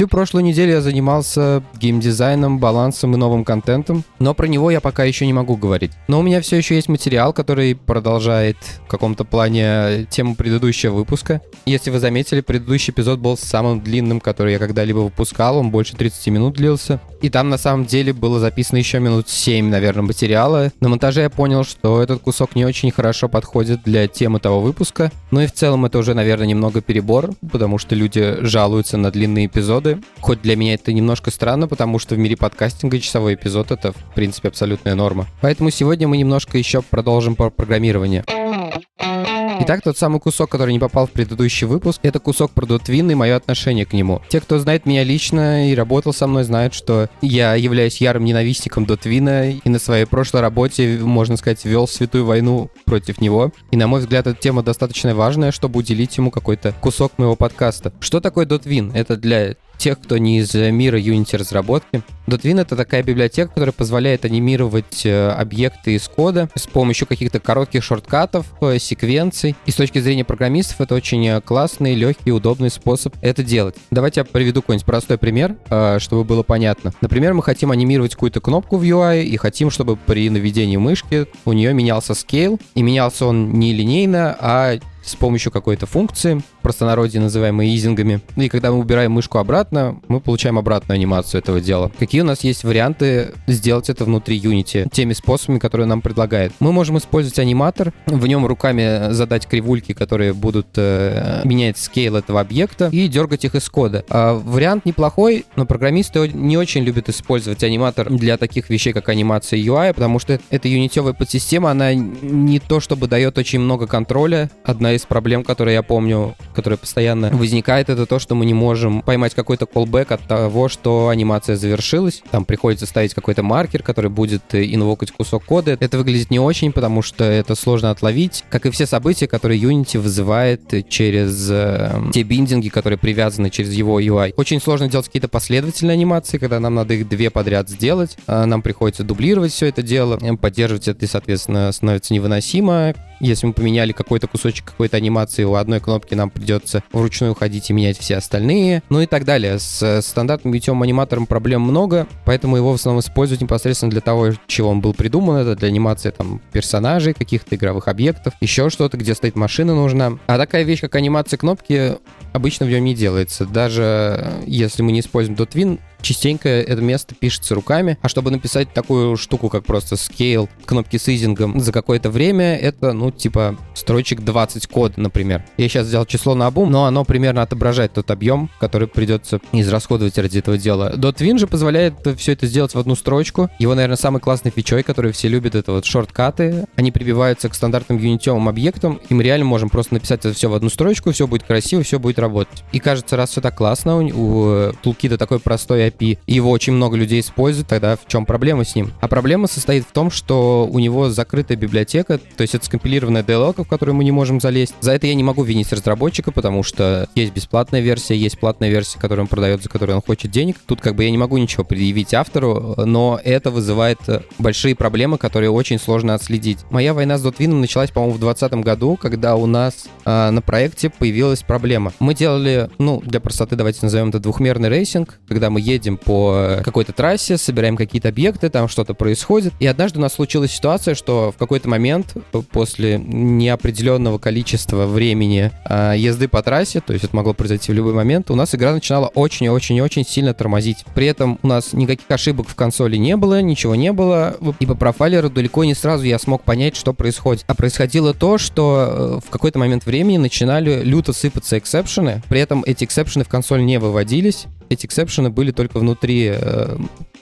Всю прошлую неделю я занимался геймдизайном, балансом и новым контентом, но про него я пока еще не могу говорить. Но у меня все еще есть материал, который продолжает в каком-то плане тему предыдущего выпуска. Если вы заметили, предыдущий эпизод был самым длинным, который я когда-либо выпускал, он больше 30 минут длился. И там на самом деле было записано еще минут 7, наверное, материала. На монтаже я понял, что этот кусок не очень хорошо подходит для темы того выпуска. Ну и в целом это уже, наверное, немного перебор, потому что люди жалуются на длинные эпизоды, эпизоды. Хоть для меня это немножко странно, потому что в мире подкастинга часовой эпизод — это, в принципе, абсолютная норма. Поэтому сегодня мы немножко еще продолжим про программирование. Итак, тот самый кусок, который не попал в предыдущий выпуск, это кусок про Дотвин и мое отношение к нему. Те, кто знает меня лично и работал со мной, знают, что я являюсь ярым ненавистником Дотвина и на своей прошлой работе, можно сказать, вел святую войну против него. И, на мой взгляд, эта тема достаточно важная, чтобы уделить ему какой-то кусок моего подкаста. Что такое Дотвин? Это для тех, кто не из мира Unity разработки. Dotwin — это такая библиотека, которая позволяет анимировать э, объекты из кода с помощью каких-то коротких шорткатов, э, секвенций. И с точки зрения программистов это очень э, классный, легкий, удобный способ это делать. Давайте я приведу какой-нибудь простой пример, чтобы было понятно. Например, мы хотим анимировать какую-то кнопку в UI и хотим, чтобы при наведении мышки у нее менялся scale, и менялся он не линейно, а с помощью какой-то функции, простонародье называемой изингами. И когда мы убираем мышку обратно, мы получаем обратную анимацию этого дела. Какие у нас есть варианты сделать это внутри Unity теми способами, которые нам предлагает? Мы можем использовать аниматор, в нем руками задать кривульки, которые будут э, менять скейл этого объекта и дергать их из кода. А вариант неплохой, но программисты не очень любят использовать аниматор для таких вещей, как анимация UI, потому что эта юнитевая подсистема, она не то чтобы дает очень много контроля, одна из проблем, которые я помню, которая постоянно возникает, это то, что мы не можем поймать какой-то колбэк от того, что анимация завершилась. Там приходится ставить какой-то маркер, который будет инвокать кусок кода. Это выглядит не очень, потому что это сложно отловить, как и все события, которые Unity вызывает через э, те биндинги, которые привязаны через его UI. Очень сложно делать какие-то последовательные анимации, когда нам надо их две подряд сделать. А нам приходится дублировать все это дело, поддерживать это, соответственно, становится невыносимо. Если мы поменяли какой-то кусочек какой-то анимации у одной кнопки, нам придется вручную ходить и менять все остальные, ну и так далее. С стандартным битьем аниматором проблем много, поэтому его в основном используют непосредственно для того, чего он был придуман. Это для анимации там персонажей, каких-то игровых объектов, еще что-то, где стоит машина нужна. А такая вещь, как анимация кнопки, обычно в нем не делается. Даже если мы не используем Dotwin, частенько это место пишется руками, а чтобы написать такую штуку, как просто scale, кнопки с изингом за какое-то время, это, ну, типа, строчек 20 кода, например. Я сейчас взял число на обум, но оно примерно отображает тот объем, который придется израсходовать ради этого дела. Dotwin же позволяет все это сделать в одну строчку. Его, наверное, самый классный фичой, который все любят, это вот шорткаты. Они прибиваются к стандартным юнитевым объектам, и мы реально можем просто написать это все в одну строчку, все будет красиво, все будет работать. И кажется, раз все так классно, у, у Toolkit такой простой API, его очень много людей используют, тогда в чем проблема с ним? А проблема состоит в том, что у него закрытая библиотека, то есть это скомпилированная DLL, в которую мы не можем залезть. За это я не могу винить разработчика, потому что есть бесплатная версия, есть платная версия, которую он продает, за которую он хочет денег. Тут как бы я не могу ничего предъявить автору, но это вызывает большие проблемы, которые очень сложно отследить. Моя война с DOTween началась, по-моему, в 2020 году, когда у нас э, на проекте появилась проблема. Мы делали, ну, для простоты давайте назовем это двухмерный racing, когда мы едем по какой-то трассе, собираем какие-то объекты, там что-то происходит. И однажды у нас случилась ситуация, что в какой-то момент после неопределенного количества времени э, езды по трассе, то есть это могло произойти в любой момент, у нас игра начинала очень-очень-очень сильно тормозить. При этом у нас никаких ошибок в консоли не было, ничего не было, и по profiler у далеко не сразу я смог понять, что происходит. А происходило то, что э, в какой-то момент времени начинали люто сыпаться exception ы, при этом эти exception ы в консоль не выводились, эти exception ы были только внутри э,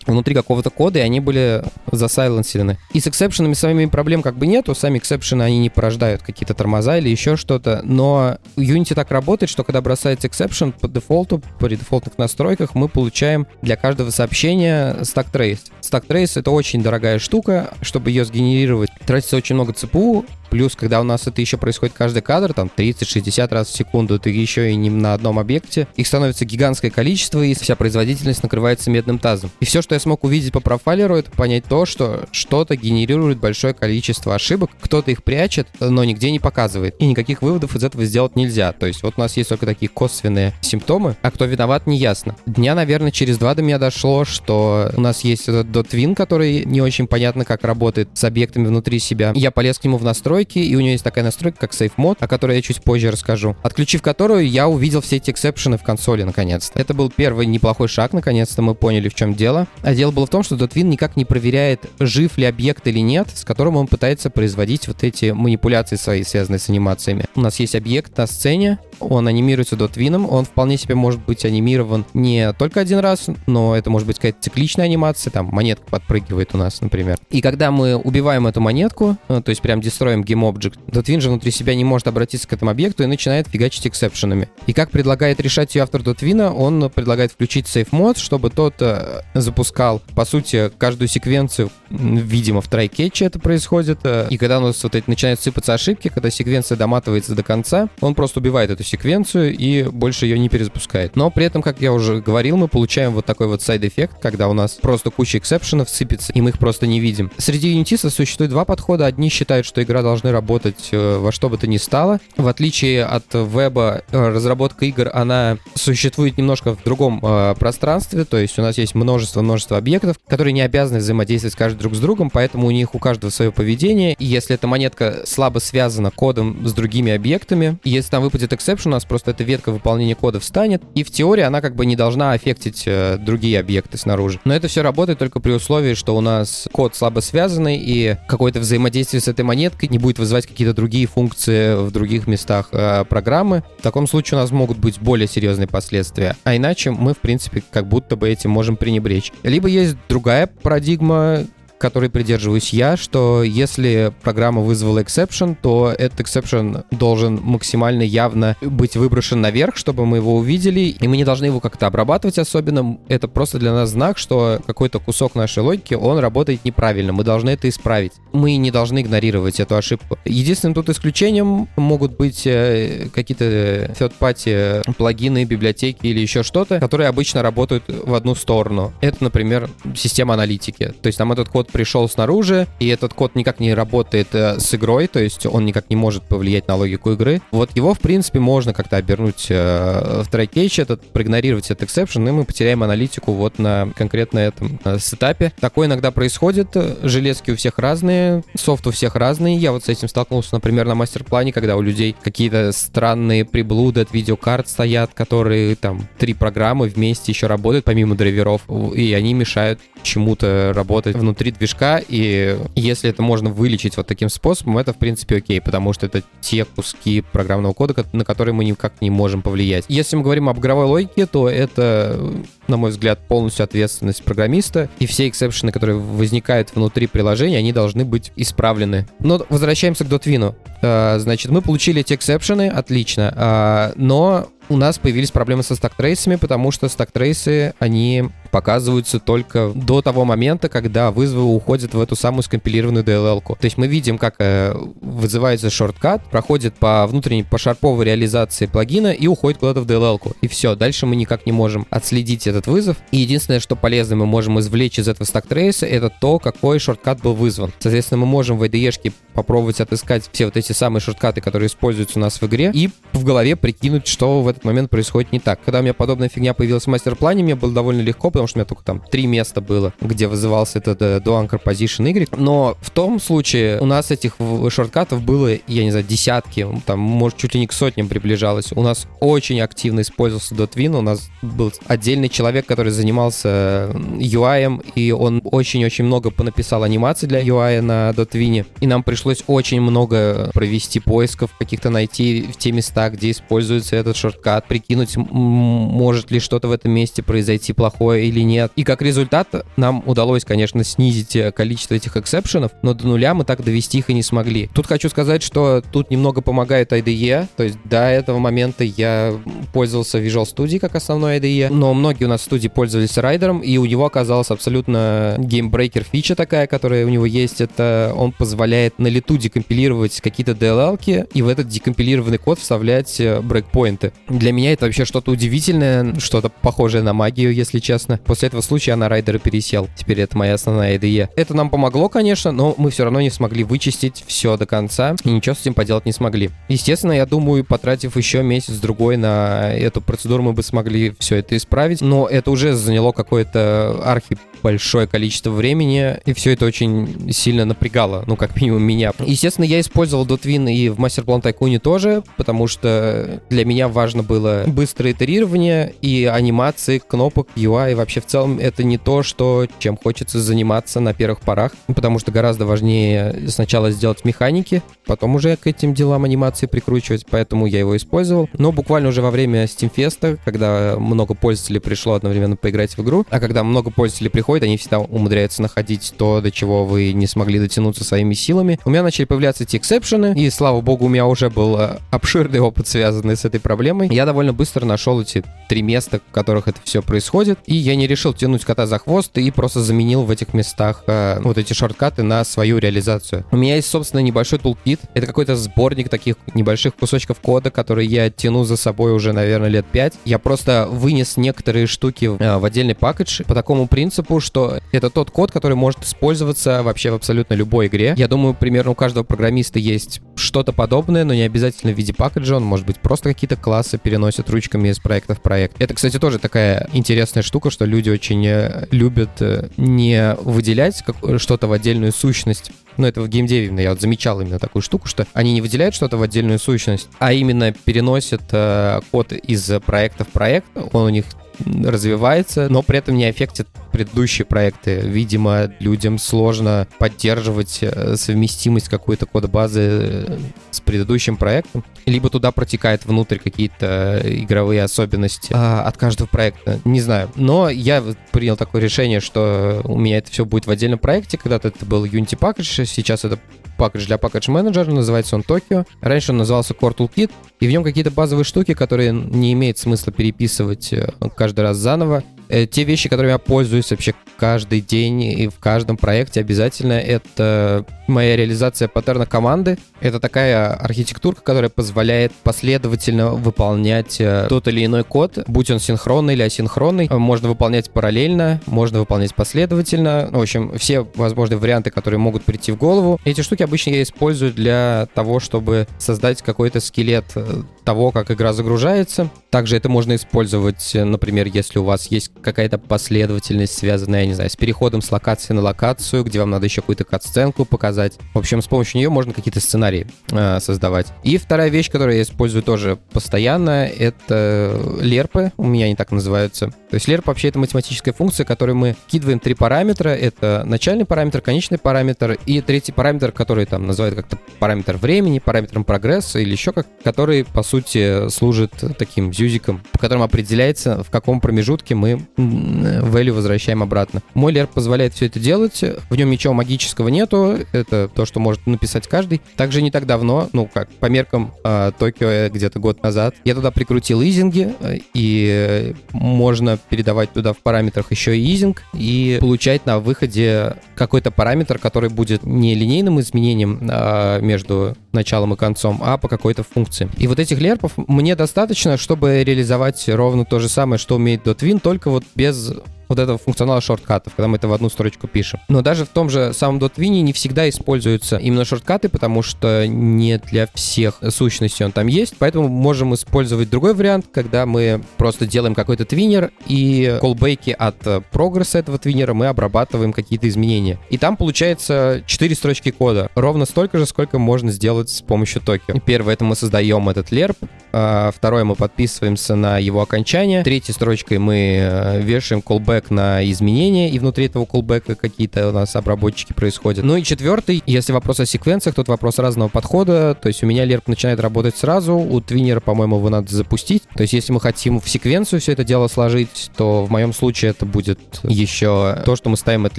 внутри какого-то кода, и они были за silence ны. И с exception ами самими проблем как бы нету, сами exception ы, они не порождают какие-то тормоза или еще что-то, но Unity так работает, что когда бросается exception по дефолту, при дефолтных настройках мы получаем для каждого сообщения stack trace. Stack trace — это очень дорогая штука, чтобы ее сгенерировать. Тратится очень много ЦПУ, Плюс, когда у нас это еще происходит каждый кадр, там 30-60 раз в секунду, ты еще и не на одном объекте, их становится гигантское количество, и вся производительность накрывается медным тазом. И все, что я смог увидеть по profiler у, это понять то, что что-то генерирует большое количество ошибок, кто-то их прячет, но нигде не показывает. И никаких выводов из этого сделать нельзя. То есть вот у нас есть только такие косвенные симптомы, а кто виноват, не ясно. Дня, наверное, через два до меня дошло, что у нас есть этот .twin, который не очень понятно, как работает с объектами внутри себя. Я полез к нему в настройки, и у него есть такая настройка, как Safe Mode, о которой я чуть позже расскажу. Отключив которую, я увидел все эти эксепшены в консоли, наконец-то. Это был первый неплохой шаг, наконец-то мы поняли, в чем дело. А дело было в том, что .twin никак не проверяет, жив ли объект или нет, с которым он пытается производить вот эти манипуляции свои, связанные с анимациями. У нас есть объект на сцене, он анимируется дотвином, он вполне себе может быть анимирован не только один раз, но это может быть какая-то цикличная анимация, там монетка подпрыгивает у нас, например. И когда мы убиваем эту монетку, э, то есть прям destroy им GameObject, DOTween же внутри себя не может обратиться к этому объекту и начинает фигачить exception ами. И как предлагает решать ее автор DOTween а, он предлагает включить Safe Mode, чтобы тот э, запускал, по сути, каждую секвенцию, видимо, в try-catch е это происходит, э, и когда у нас вот эти начинают сыпаться ошибки, когда секвенция доматывается до конца, он просто убивает эту секвенцию и больше ее не перезапускает. Но при этом, как я уже говорил, мы получаем вот такой вот side effect, когда у нас просто куча exception ов сыпется, и мы их просто не видим. Среди юнитистов существует два подхода. Одни считают, что игра должна работать э, во что бы то ни стало. В отличие от веба, э, разработка игр, она существует немножко в другом э, пространстве, то есть у нас есть множество-множество объектов, которые не обязаны взаимодействовать каждый друг с другом, поэтому у них у каждого свое поведение, и если эта монетка слабо связана кодом с другими объектами, если там выпадет exception, у нас просто эта ветка выполнения кода встанет, и в теории она как бы не должна аффектить э, другие объекты снаружи. Но это все работает только при условии, что у нас код слабо связанный, и какое-то взаимодействие с этой монеткой не будет вызывать какие-то другие функции в других местах э, программы. В таком случае у нас могут быть более серьезные последствия. А иначе мы, в принципе, как будто бы этим можем пренебречь. Либо есть другая парадигма, которой придерживаюсь я, что если программа вызвала exception, то этот exception должен максимально явно быть выброшен наверх, чтобы мы его увидели, и мы не должны его как-то обрабатывать особенно. Это просто для нас знак, что какой-то кусок нашей логики, он работает неправильно. Мы должны это исправить. Мы не должны игнорировать эту ошибку. Единственным тут исключением могут быть э, какие-то third-party плагины, библиотеки или еще что-то, которые обычно работают в одну сторону. Это, например, система аналитики. То есть там этот код пришел снаружи, и этот код никак не работает э, с игрой, то есть он никак не может повлиять на логику игры. Вот его, в принципе, можно как-то обернуть э, в трекетч, этот, проигнорировать этот exception, и мы потеряем аналитику вот на конкретно этом э, сетапе. Такое иногда происходит, железки у всех разные, софт у всех разный. Я вот с этим столкнулся, например, на мастер-плане, когда у людей какие-то странные приблуды от видеокарт стоят, которые там три программы вместе еще работают, помимо драйверов, и они мешают чему-то работать внутри движка, и если это можно вылечить вот таким способом, это, в принципе, окей, потому что это те куски программного кода, на которые мы никак не можем повлиять. Если мы говорим об игровой логике, то это, на мой взгляд, полностью ответственность программиста, и все exception ы, которые возникают внутри приложения, они должны быть исправлены. Но возвращаемся к DOTween у. А, значит, мы получили эти exception ы, отлично, а, но у нас появились проблемы со stack trace ами, потому что stack trace ы, они показываются только до того момента, когда вызовы уходят в эту самую скомпилированную DLL -ку. То есть мы видим, как э, вызывается shortcut, проходит по внутренней, по шарповой реализации плагина и уходит куда-то в DLL -ку. И все, дальше мы никак не можем отследить этот вызов. И единственное, что полезно мы можем извлечь из этого stack trace а, это то, какой shortcut был вызван. Соответственно, мы можем в IDE -шке попробовать отыскать все вот эти самые shortcut ы, которые используются у нас в игре, и в голове прикинуть, что в этот момент происходит не так. Когда у меня подобная фигня появилась в мастер-плане, мне было довольно легко, потому что у меня только там три места было, где вызывался этот uh, do anchor position Y. Но в том случае у нас этих шорткатов было, я не знаю, десятки, там, может, чуть ли не к сотням приближалось. У нас очень активно использовался Dotwin, у нас был отдельный человек, который занимался UI, и он очень-очень много понаписал анимаций для UI на Dotwin, и нам пришлось очень много провести поисков, каких-то найти в те места, где используется этот шорткат, прикинуть, может ли что-то в этом месте произойти плохое или нет. И как результат нам удалось, конечно, снизить э, количество этих exception ов, но до нуля мы так довести их и не смогли. Тут хочу сказать, что тут немного помогает IDE, то есть до этого момента я пользовался Visual Studio как основной IDE, но многие у нас в студии пользовались Rider ом, и у него оказалась абсолютно game breaker фича такая, которая у него есть, это он позволяет на лету декомпилировать какие-то DLL -ки и в этот декомпилированный код вставлять э, breakpoint ы. Для меня это вообще что-то удивительное, что-то похожее на магию, если честно. После этого случая я на Rider а пересел. Теперь это моя основная IDE. Это нам помогло, конечно, но мы все равно не смогли вычистить все до конца и ничего с этим поделать не смогли. Естественно, я думаю, потратив еще месяц-другой на эту процедуру, мы бы смогли все это исправить, но это уже заняло какое-то архи большое количество времени, и все это очень сильно напрягало, ну, как минимум меня. Естественно, я использовал Dotwin и в Master Plan Tycoon тоже, потому что для меня важно было быстрое итерирование и анимации кнопок, UI, вообще в целом это не то, что чем хочется заниматься на первых порах, потому что гораздо важнее сначала сделать механики, потом уже к этим делам анимации прикручивать, поэтому я его использовал. Но буквально уже во время Steam Fest, когда много пользователей пришло одновременно поиграть в игру, а когда много пользователей приходят приходят, они всегда умудряются находить то, до чего вы не смогли дотянуться своими силами. У меня начали появляться эти эксепшены, и, слава богу, у меня уже был э, обширный опыт, связанный с этой проблемой. Я довольно быстро нашел эти три места, в которых это все происходит, и я не решил тянуть кота за хвост и просто заменил в этих местах э, вот эти шорткаты на свою реализацию. У меня есть, собственно, небольшой тулкит. Это какой-то сборник таких небольших кусочков кода, которые я тяну за собой уже, наверное, лет пять. Я просто вынес некоторые штуки э, в отдельный пакетж по такому принципу, что это тот код, который может использоваться вообще в абсолютно любой игре. Я думаю, примерно у каждого программиста есть что-то подобное, но не обязательно в виде пакеджа, он может быть просто какие-то классы переносят ручками из проекта в проект. Это, кстати, тоже такая интересная штука, что люди очень э, любят э, не выделять что-то в отдельную сущность, но это в геймдеве я вот замечал именно такую штуку, что они не выделяют что-то в отдельную сущность, а именно переносят э, код из проекта в проект, он у них развивается, но при этом не аффектит предыдущие проекты. Видимо, людям сложно поддерживать э, совместимость какой-то код-базы э, с предыдущим проектом. Либо туда протекает внутрь какие-то игровые особенности а, от каждого проекта. Не знаю. Но я принял такое решение, что у меня это все будет в отдельном проекте. Когда-то это был Unity Package, сейчас это пакетж для Package Manager, называется он Tokyo. Раньше он назывался Core Toolkit, и в нем какие-то базовые штуки, которые не имеет смысла переписывать э, каждый раз заново. Э, те вещи, которыми я пользуюсь вообще каждый день и в каждом проекте обязательно, это моя реализация паттерна команды. Это такая архитектурка, которая позволяет последовательно выполнять э, тот или иной код, будь он синхронный или асинхронный. Можно выполнять параллельно, можно выполнять последовательно. В общем, все возможные варианты, которые могут прийти в голову. Эти штуки обычно я использую для того, чтобы создать какой-то скелет э, того, как игра загружается. Также это можно использовать, например, если у вас есть какая-то последовательность, связанная, я не знаю, с переходом с локации на локацию, где вам надо еще какую-то кат-сценку показать. В общем, с помощью нее можно какие-то сценарии э, создавать. И вторая вещь, которую я использую тоже постоянно, это лерпы, у меня они так называются. То есть лерп вообще это математическая функция, которой мы кидываем три параметра. Это начальный параметр, конечный параметр и третий параметр, который там называют как-то параметр времени, параметром прогресса или еще как, который, по сути, служит таким зюзиком, по которому определяется, в каком промежутке мы value возвращаем обратно. Мой LERP позволяет все это делать, в нем ничего магического нету, это то, что может написать каждый. Также не так давно, ну как, по меркам э, Токио где-то год назад, я туда прикрутил изинги, э, и можно передавать туда в параметрах еще и изинг, и получать на выходе какой-то параметр, который будет не линейным изменением а, между началом и концом, а по какой-то функции. И вот этих лерпов мне достаточно, чтобы реализовать ровно то же самое, что умеет Dotwin, только вот без вот этого функционала шорткатов, когда мы это в одну строчку пишем. Но даже в том же самом Dotwin не всегда используются именно шорткаты, потому что не для всех сущностей он там есть, поэтому можем использовать другой вариант, когда мы просто делаем какой-то твинер и колбейки от прогресса этого твинера мы обрабатываем какие-то изменения. И там получается 4 строчки кода, ровно столько же, сколько можно сделать с помощью токи. Первое, это мы создаем этот лерп, второе мы подписываемся на его окончание, третьей строчкой мы э, вешаем callback на изменения, и внутри этого callback какие-то у нас обработчики происходят. Ну и четвертый, если вопрос о секвенциях, тут вопрос разного подхода, то есть у меня лерп начинает работать сразу, у твиннера, по-моему, его надо запустить, то есть если мы хотим в секвенцию все это дело сложить, то в моем случае это будет еще то, что мы ставим этот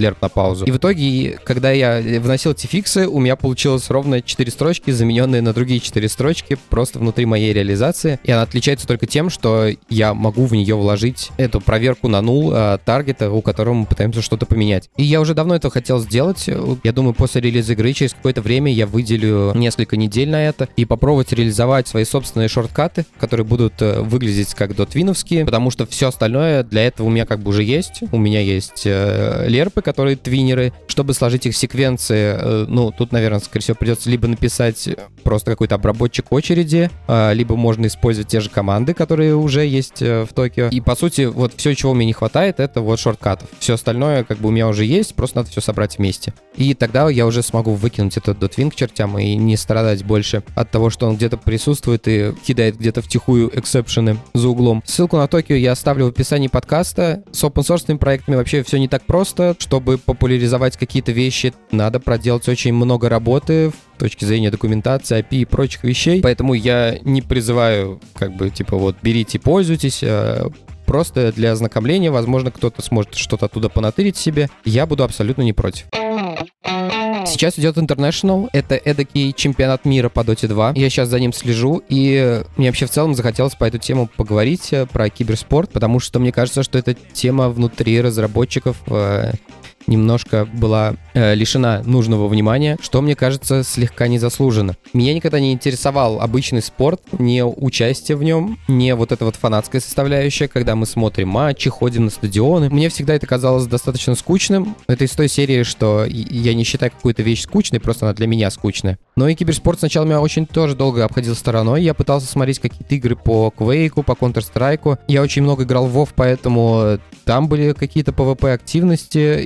лерп на паузу. И в итоге, когда я вносил эти фиксы, у меня получилось ровно 4 строчки, замененные на другие 4 строчки, просто внутри моей реализации. И она отличается только тем, что я могу в нее вложить эту проверку на нул э, таргета, у которого мы пытаемся что-то поменять. И я уже давно это хотел сделать. Я думаю, после релиза игры через какое-то время я выделю несколько недель на это и попробовать реализовать свои собственные шорткаты, которые будут э, выглядеть как дотвиновские, потому что все остальное для этого у меня как бы уже есть. У меня есть э, лерпы, которые твинеры. Чтобы сложить их в секвенции, э, ну, тут, наверное, скорее всего, придется либо написать просто какой-то обработчик очереди, э, либо можно использовать те же команды, которые уже есть э, в Токио. И, по сути, вот все, чего мне не хватает, это вот шорткатов. Все остальное, как бы, у меня уже есть, просто надо все собрать вместе. И тогда я уже смогу выкинуть этот дотвин к чертям и не страдать больше от того, что он где-то присутствует и кидает где-то втихую эксепшены за углом. Ссылку на Токио я оставлю в описании подкаста. С open source проектами вообще все не так просто. Чтобы популяризовать какие-то вещи, надо проделать очень много работы в точки зрения документации, API и прочих вещей. Поэтому я не призываю, как бы, типа, вот, берите, пользуйтесь, а просто для ознакомления, возможно, кто-то сможет что-то оттуда понатырить себе. Я буду абсолютно не против. Сейчас идет International, это эдакий чемпионат мира по Dota 2. Я сейчас за ним слежу, и мне вообще в целом захотелось по эту тему поговорить, э, про киберспорт, потому что мне кажется, что эта тема внутри разработчиков э, немножко была э, лишена нужного внимания, что, мне кажется, слегка незаслуженно. Меня никогда не интересовал обычный спорт, не участие в нем, не вот эта вот фанатская составляющая, когда мы смотрим матчи, ходим на стадионы. Мне всегда это казалось достаточно скучным. Это из той серии, что я не считаю какую-то вещь скучной, просто она для меня скучная. Но и киберспорт сначала меня очень тоже долго обходил стороной. Я пытался смотреть какие-то игры по Quake, по Counter-Strike. Я очень много играл в WoW, поэтому там были какие-то PvP активности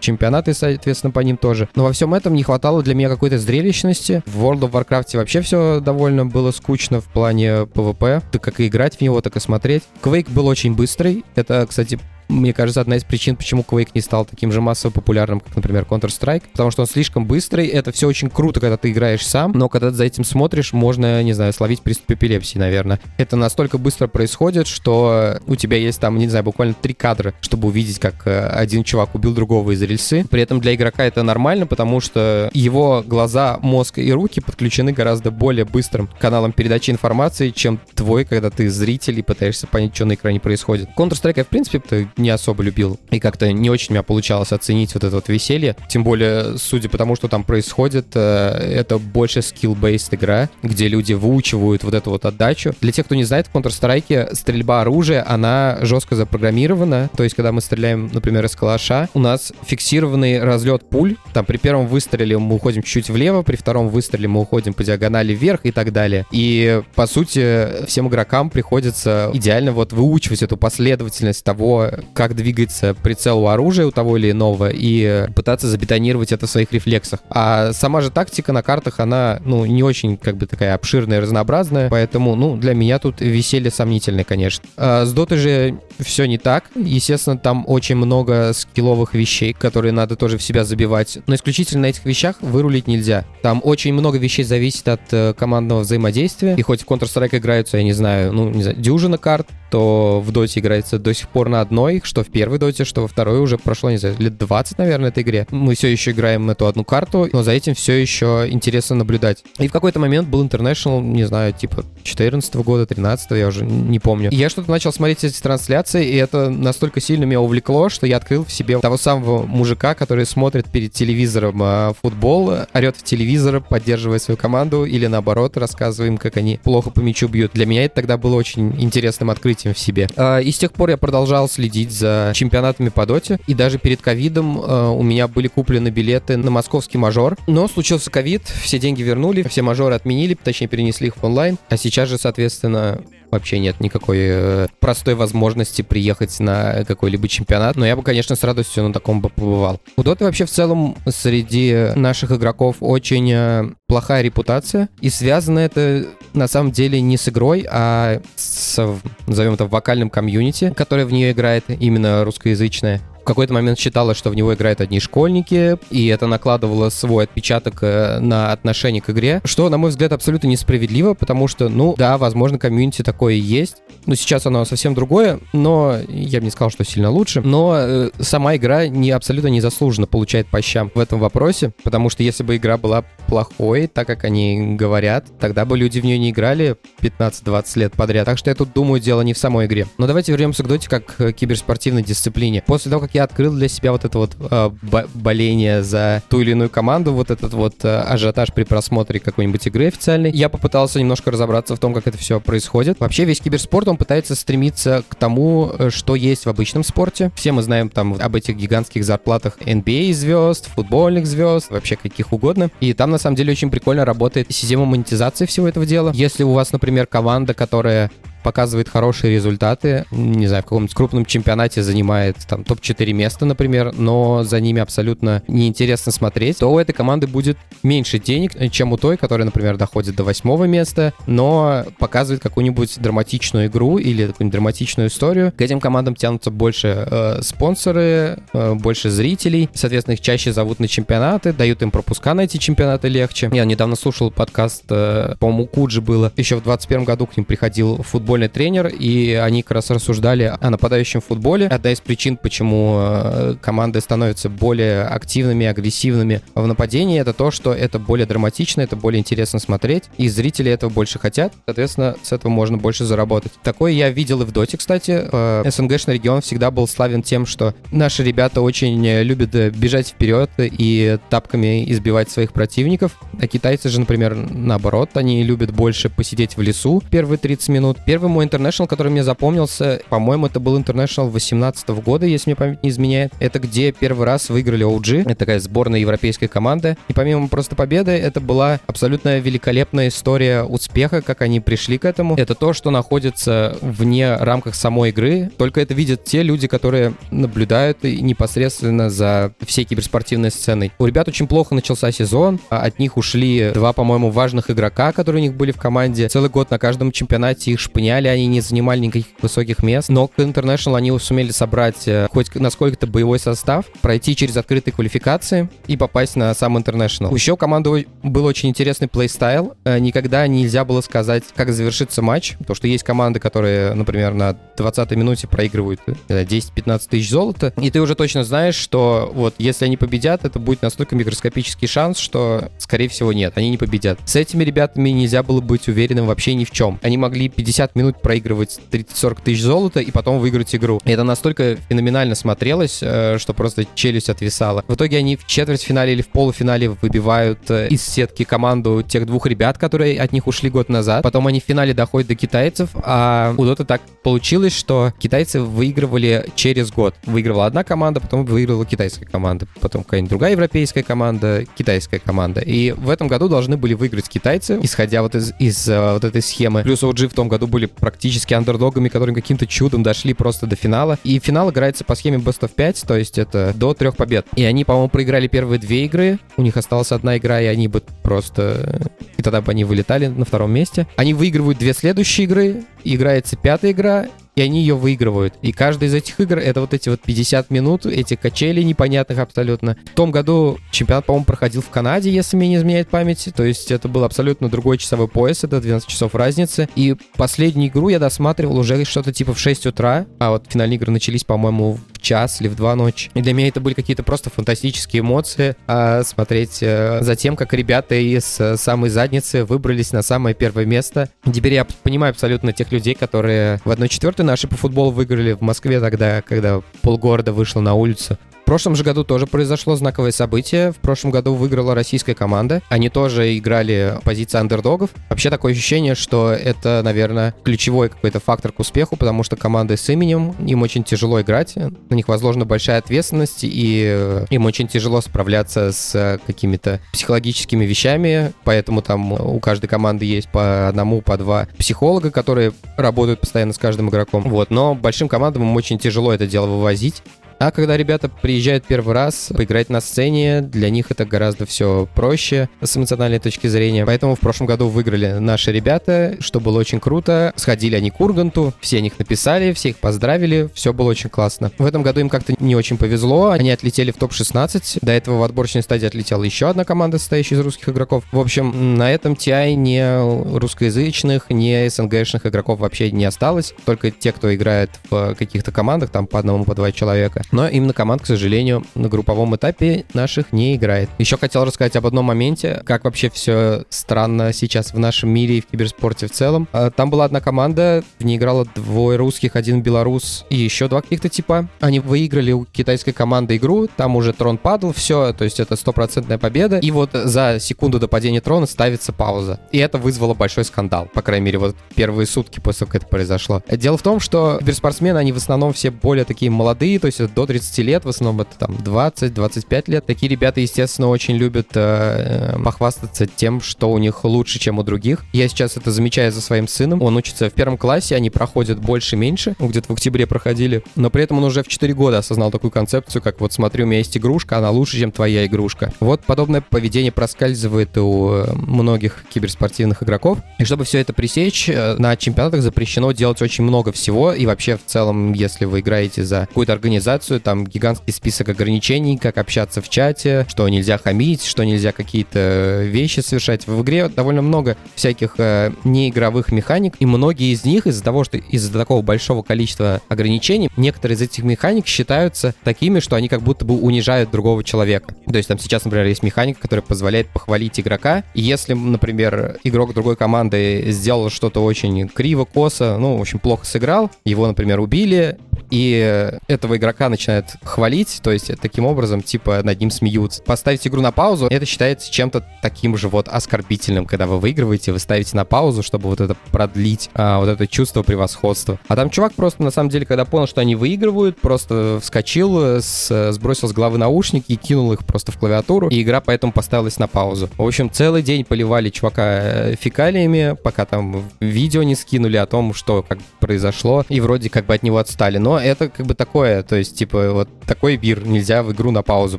чемпионаты, соответственно, по ним тоже. Но во всем этом не хватало для меня какой-то зрелищности. В World of Warcraft вообще все довольно было скучно в плане PvP. Так как и играть в него, так и смотреть. Quake был очень быстрый. Это, кстати, мне кажется, одна из причин, почему Quake не стал таким же массово популярным, как, например, Counter-Strike, потому что он слишком быстрый, это все очень круто, когда ты играешь сам, но когда ты за этим смотришь, можно, не знаю, словить приступ эпилепсии, наверное. Это настолько быстро происходит, что у тебя есть там, не знаю, буквально три кадра, чтобы увидеть, как э, один чувак убил другого из рельсы. При этом для игрока это нормально, потому что его глаза, мозг и руки подключены гораздо более быстрым каналом передачи информации, чем твой, когда ты зритель и пытаешься понять, что на экране происходит. Counter-Strike в принципе, не особо любил. И как-то не очень у меня получалось оценить вот это вот веселье. Тем более, судя по тому, что там происходит, э, это больше skill-based игра, где люди выучивают вот эту вот отдачу. Для тех, кто не знает, в Counter-Strike стрельба оружия, она жестко запрограммирована. То есть, когда мы стреляем, например, из калаша, у нас фиксированный разлет пуль. Там при первом выстреле мы уходим чуть-чуть влево, при втором выстреле мы уходим по диагонали вверх и так далее. И, по сути, всем игрокам приходится идеально вот выучивать эту последовательность того, как двигается прицел у оружия у того или иного, и пытаться забетонировать это в своих рефлексах. А сама же тактика на картах, она, ну, не очень, как бы, такая обширная разнообразная, поэтому, ну, для меня тут веселье сомнительное, конечно. А с Дотой же все не так. Естественно, там очень много скилловых вещей, которые надо тоже в себя забивать. Но исключительно на этих вещах вырулить нельзя. Там очень много вещей зависит от э, командного взаимодействия. И хоть в Counter-Strike играются, я не знаю, ну, не знаю, дюжина карт, то в Доте играется до сих пор на одной, что в первой Доте, что во второй уже прошло, не знаю, лет 20, наверное, этой игре. Мы все еще играем эту одну карту, но за этим все еще интересно наблюдать. И в какой-то момент был International, не знаю, типа 14 года, 13 я уже не помню. И я что-то начал смотреть эти трансляции, и это настолько сильно меня увлекло, что я открыл в себе того самого мужика, который смотрит перед телевизором а, футбол, орет в телевизор, поддерживая свою команду, или наоборот, рассказываем, как они плохо по мячу бьют. Для меня это тогда было очень интересным открытием в себе. А, и с тех пор я продолжал следить за чемпионатами по доте, и даже перед ковидом а, у меня были куплены билеты на московский мажор, но случился ковид, все деньги вернули, все мажоры отменили, точнее перенесли их в онлайн, а сейчас же, соответственно, вообще нет никакой э, простой возможности приехать на какой-либо чемпионат, но я бы, конечно, с радостью на таком бы побывал. У Доты вообще в целом среди наших игроков очень э, плохая репутация, и связано это на самом деле не с игрой, а с, назовем это, вокальным комьюнити, которое в нее играет, именно русскоязычное в какой-то момент считала, что в него играют одни школьники, и это накладывало свой отпечаток э, на отношение к игре, что, на мой взгляд, абсолютно несправедливо, потому что, ну, да, возможно, комьюнити такое есть, но сейчас оно совсем другое, но я бы не сказал, что сильно лучше, но э, сама игра не абсолютно незаслуженно получает по щам в этом вопросе, потому что если бы игра была плохой, так как они говорят, тогда бы люди в нее не играли 15-20 лет подряд. Так что я тут думаю, дело не в самой игре. Но давайте вернемся к доте как к киберспортивной дисциплине. После того, как я открыл для себя вот это вот э, боление за ту или иную команду, вот этот вот э, ажиотаж при просмотре какой-нибудь игры официальной, я попытался немножко разобраться в том, как это все происходит. Вообще весь киберспорт, он пытается стремиться к тому, э, что есть в обычном спорте. Все мы знаем там об этих гигантских зарплатах NBA звезд, футбольных звезд, вообще каких угодно. И там на самом деле очень прикольно работает система монетизации всего этого дела. Если у вас, например, команда, которая показывает хорошие результаты, не знаю, в каком-нибудь крупном чемпионате занимает там топ-4 места, например, но за ними абсолютно неинтересно смотреть, то у этой команды будет меньше денег, чем у той, которая, например, доходит до восьмого места, но показывает какую-нибудь драматичную игру или какую-нибудь драматичную историю. К этим командам тянутся больше э, спонсоры, э, больше зрителей, соответственно, их чаще зовут на чемпионаты, дают им пропуска на эти чемпионаты легче. Я недавно слушал подкаст, э, по-моему, Куджи было, еще в 21 году к ним приходил футбол футбольный тренер, и они как раз рассуждали о нападающем футболе. Одна из причин, почему э, команды становятся более активными, агрессивными в нападении, это то, что это более драматично, это более интересно смотреть, и зрители этого больше хотят, соответственно, с этого можно больше заработать. Такое я видел и в Доте, кстати. Э, СНГшный регион всегда был славен тем, что наши ребята очень любят бежать вперед и тапками избивать своих противников. А китайцы же, например, наоборот, они любят больше посидеть в лесу первые 30 минут. Первый Первый мой интернешнл, который мне запомнился, по-моему, это был интернешнл 18 года, если мне память не изменяет. Это где первый раз выиграли OG. Это такая сборная европейской команды. И помимо просто победы, это была абсолютно великолепная история успеха, как они пришли к этому. Это то, что находится вне рамках самой игры. Только это видят те люди, которые наблюдают непосредственно за всей киберспортивной сценой. У ребят очень плохо начался сезон. От них ушли два, по-моему, важных игрока, которые у них были в команде. Целый год на каждом чемпионате их шпыняли гоняли, они не занимали никаких высоких мест, но к International они сумели собрать э, хоть насколько-то боевой состав, пройти через открытые квалификации и попасть на сам International. Еще у команды был очень интересный плейстайл. Э, никогда нельзя было сказать, как завершится матч, потому что есть команды, которые, например, на 20-й минуте проигрывают 10-15 тысяч золота, и ты уже точно знаешь, что вот если они победят, это будет настолько микроскопический шанс, что, скорее всего, нет, они не победят. С этими ребятами нельзя было быть уверенным вообще ни в чем. Они могли 50 минут минут проигрывать 30-40 тысяч золота и потом выиграть игру. И это настолько феноменально смотрелось, э, что просто челюсть отвисала. В итоге они в четвертьфинале или в полуфинале выбивают э, из сетки команду тех двух ребят, которые от них ушли год назад. Потом они в финале доходят до китайцев, а у Доты так получилось, что китайцы выигрывали через год. Выигрывала одна команда, потом выиграла китайская команда, потом какая-нибудь другая европейская команда, китайская команда. И в этом году должны были выиграть китайцы, исходя вот из, из э, вот этой схемы. Плюс OG в том году были практически андердогами, которые каким-то чудом дошли просто до финала. И финал играется по схеме Best of 5, то есть это до трех побед. И они, по-моему, проиграли первые две игры, у них осталась одна игра, и они бы просто... И тогда бы они вылетали на втором месте. Они выигрывают две следующие игры, играется пятая игра, и они ее выигрывают. И каждая из этих игр это вот эти вот 50 минут, эти качели непонятных абсолютно. В том году чемпионат, по-моему, проходил в Канаде, если мне не изменяет память. То есть это был абсолютно другой часовой пояс, это 12 часов разницы. И последнюю игру я досматривал уже что-то типа в 6 утра, а вот финальные игры начались, по-моему, час или в два ночи. И для меня это были какие-то просто фантастические эмоции, а смотреть э, за тем, как ребята из э, самой задницы выбрались на самое первое место. Теперь я понимаю абсолютно тех людей, которые в 1-4 наши по футболу выиграли в Москве тогда, когда полгорода вышло на улицу В прошлом же году тоже произошло знаковое событие. В прошлом году выиграла российская команда. Они тоже играли позиции андердогов. Вообще такое ощущение, что это, наверное, ключевой какой-то фактор к успеху, потому что команды с именем, им очень тяжело играть, на них возложена большая ответственность, и им очень тяжело справляться с какими-то психологическими вещами, поэтому там у каждой команды есть по одному, по два психолога, которые работают постоянно с каждым игроком. Вот, но большим командам им очень тяжело это дело вывозить. А когда ребята приезжают первый раз поиграть на сцене, для них это гораздо все проще с эмоциональной точки зрения. Поэтому в прошлом году выиграли наши ребята, что было очень круто. Сходили они к Урганту, все о них написали, все их поздравили, все было очень классно. В этом году им как-то не очень повезло, они отлетели в топ-16. До этого в отборочной стадии отлетела еще одна команда, состоящая из русских игроков. В общем, на этом TI не русскоязычных, не СНГшных игроков вообще не осталось. Только те, кто играет в каких-то командах, там по одному, по два человека. Но именно команд, к сожалению, на групповом этапе наших не играет. Еще хотел рассказать об одном моменте, как вообще все странно сейчас в нашем мире и в киберспорте в целом. А, там была одна команда, в ней играло двое русских, один белорус и еще два каких-то типа. Они выиграли у китайской команды игру, там уже трон падал, все, то есть это стопроцентная победа. И вот за секунду до падения трона ставится пауза. И это вызвало большой скандал, по крайней мере, вот первые сутки после того, как это произошло. Дело в том, что киберспортсмены, они в основном все более такие молодые, то есть это до 30 лет, в основном это там 20-25 лет. Такие ребята, естественно, очень любят э, э, похвастаться тем, что у них лучше, чем у других. Я сейчас это замечаю за своим сыном. Он учится в первом классе, они проходят больше-меньше, где-то в октябре проходили, но при этом он уже в 4 года осознал такую концепцию, как вот смотрю, у меня есть игрушка, она лучше, чем твоя игрушка. Вот подобное поведение проскальзывает у э, многих киберспортивных игроков. И чтобы все это пресечь, э, на чемпионатах запрещено делать очень много всего, и вообще в целом, если вы играете за какую-то организацию, информацию, там гигантский список ограничений, как общаться в чате, что нельзя хамить, что нельзя какие-то вещи совершать. В игре довольно много всяких э, неигровых механик, и многие из них из-за того, что из-за такого большого количества ограничений, некоторые из этих механик считаются такими, что они как будто бы унижают другого человека. То есть там сейчас, например, есть механика, которая позволяет похвалить игрока, и если, например, игрок другой команды сделал что-то очень криво, косо, ну, в общем, плохо сыграл, его, например, убили, и этого игрока начинают хвалить, то есть таким образом, типа, над ним смеются. Поставить игру на паузу, это считается чем-то таким же вот оскорбительным, когда вы выигрываете, вы ставите на паузу, чтобы вот это продлить, а, вот это чувство превосходства. А там чувак просто, на самом деле, когда понял, что они выигрывают, просто вскочил, с, сбросил с головы наушники и кинул их просто в клавиатуру, и игра поэтому поставилась на паузу. В общем, целый день поливали чувака э, фекалиями, пока там видео не скинули о том, что как произошло, и вроде как бы от него отстали. Но это как бы такое, то есть, типа, вот такой мир, нельзя в игру на паузу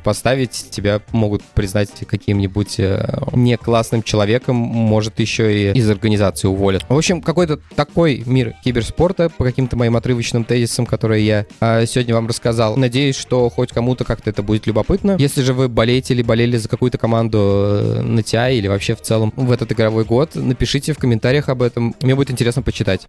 поставить, тебя могут признать каким-нибудь э, не классным человеком, может еще и из организации уволят. В общем, какой-то такой мир киберспорта по каким-то моим отрывочным тезисам, которые я э, сегодня вам рассказал. Надеюсь, что хоть кому-то как-то это будет любопытно. Если же вы болеете или болели за какую-то команду э, на TI или вообще в целом в этот игровой год, напишите в комментариях об этом. Мне будет интересно почитать.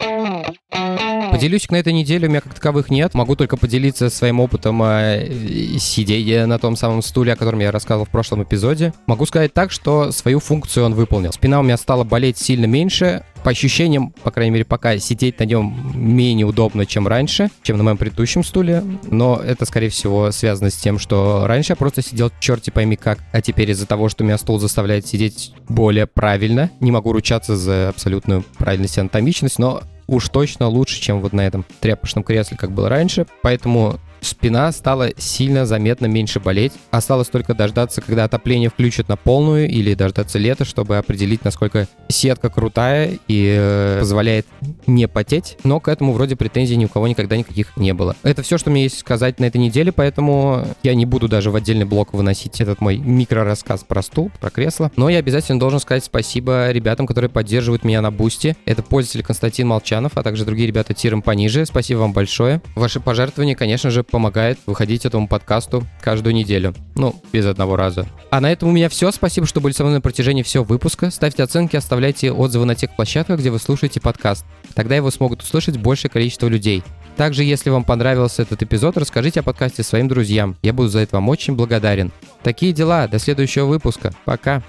Поделюсь на этой неделе у меня как таковых нет. Могу только поделиться своим опытом э, сидения на том самом стуле, о котором я рассказывал в прошлом эпизоде. Могу сказать так, что свою функцию он выполнил. Спина у меня стала болеть сильно меньше. По ощущениям, по крайней мере, пока сидеть на нем менее удобно, чем раньше, чем на моем предыдущем стуле. Но это, скорее всего, связано с тем, что раньше я просто сидел черти пойми как, а теперь из-за того, что меня стул заставляет сидеть более правильно, не могу ручаться за абсолютную правильность и анатомичность, но уж точно лучше, чем вот на этом тряпочном кресле, как было раньше. Поэтому спина стала сильно заметно меньше болеть. Осталось только дождаться, когда отопление включат на полную или дождаться лета, чтобы определить, насколько сетка крутая и э, позволяет не потеть. Но к этому вроде претензий ни у кого никогда никаких не было. Это все, что мне есть сказать на этой неделе, поэтому я не буду даже в отдельный блок выносить этот мой микро-рассказ про стул, про кресло. Но я обязательно должен сказать спасибо ребятам, которые поддерживают меня на бусте. Это пользователь Константин Молчанов, а также другие ребята тиром пониже. Спасибо вам большое. Ваши пожертвования, конечно же, помогает выходить этому подкасту каждую неделю. Ну, без одного раза. А на этом у меня все. Спасибо, что были со мной на протяжении всего выпуска. Ставьте оценки, оставляйте отзывы на тех площадках, где вы слушаете подкаст. Тогда его смогут услышать большее количество людей. Также, если вам понравился этот эпизод, расскажите о подкасте своим друзьям. Я буду за это вам очень благодарен. Такие дела. До следующего выпуска. Пока.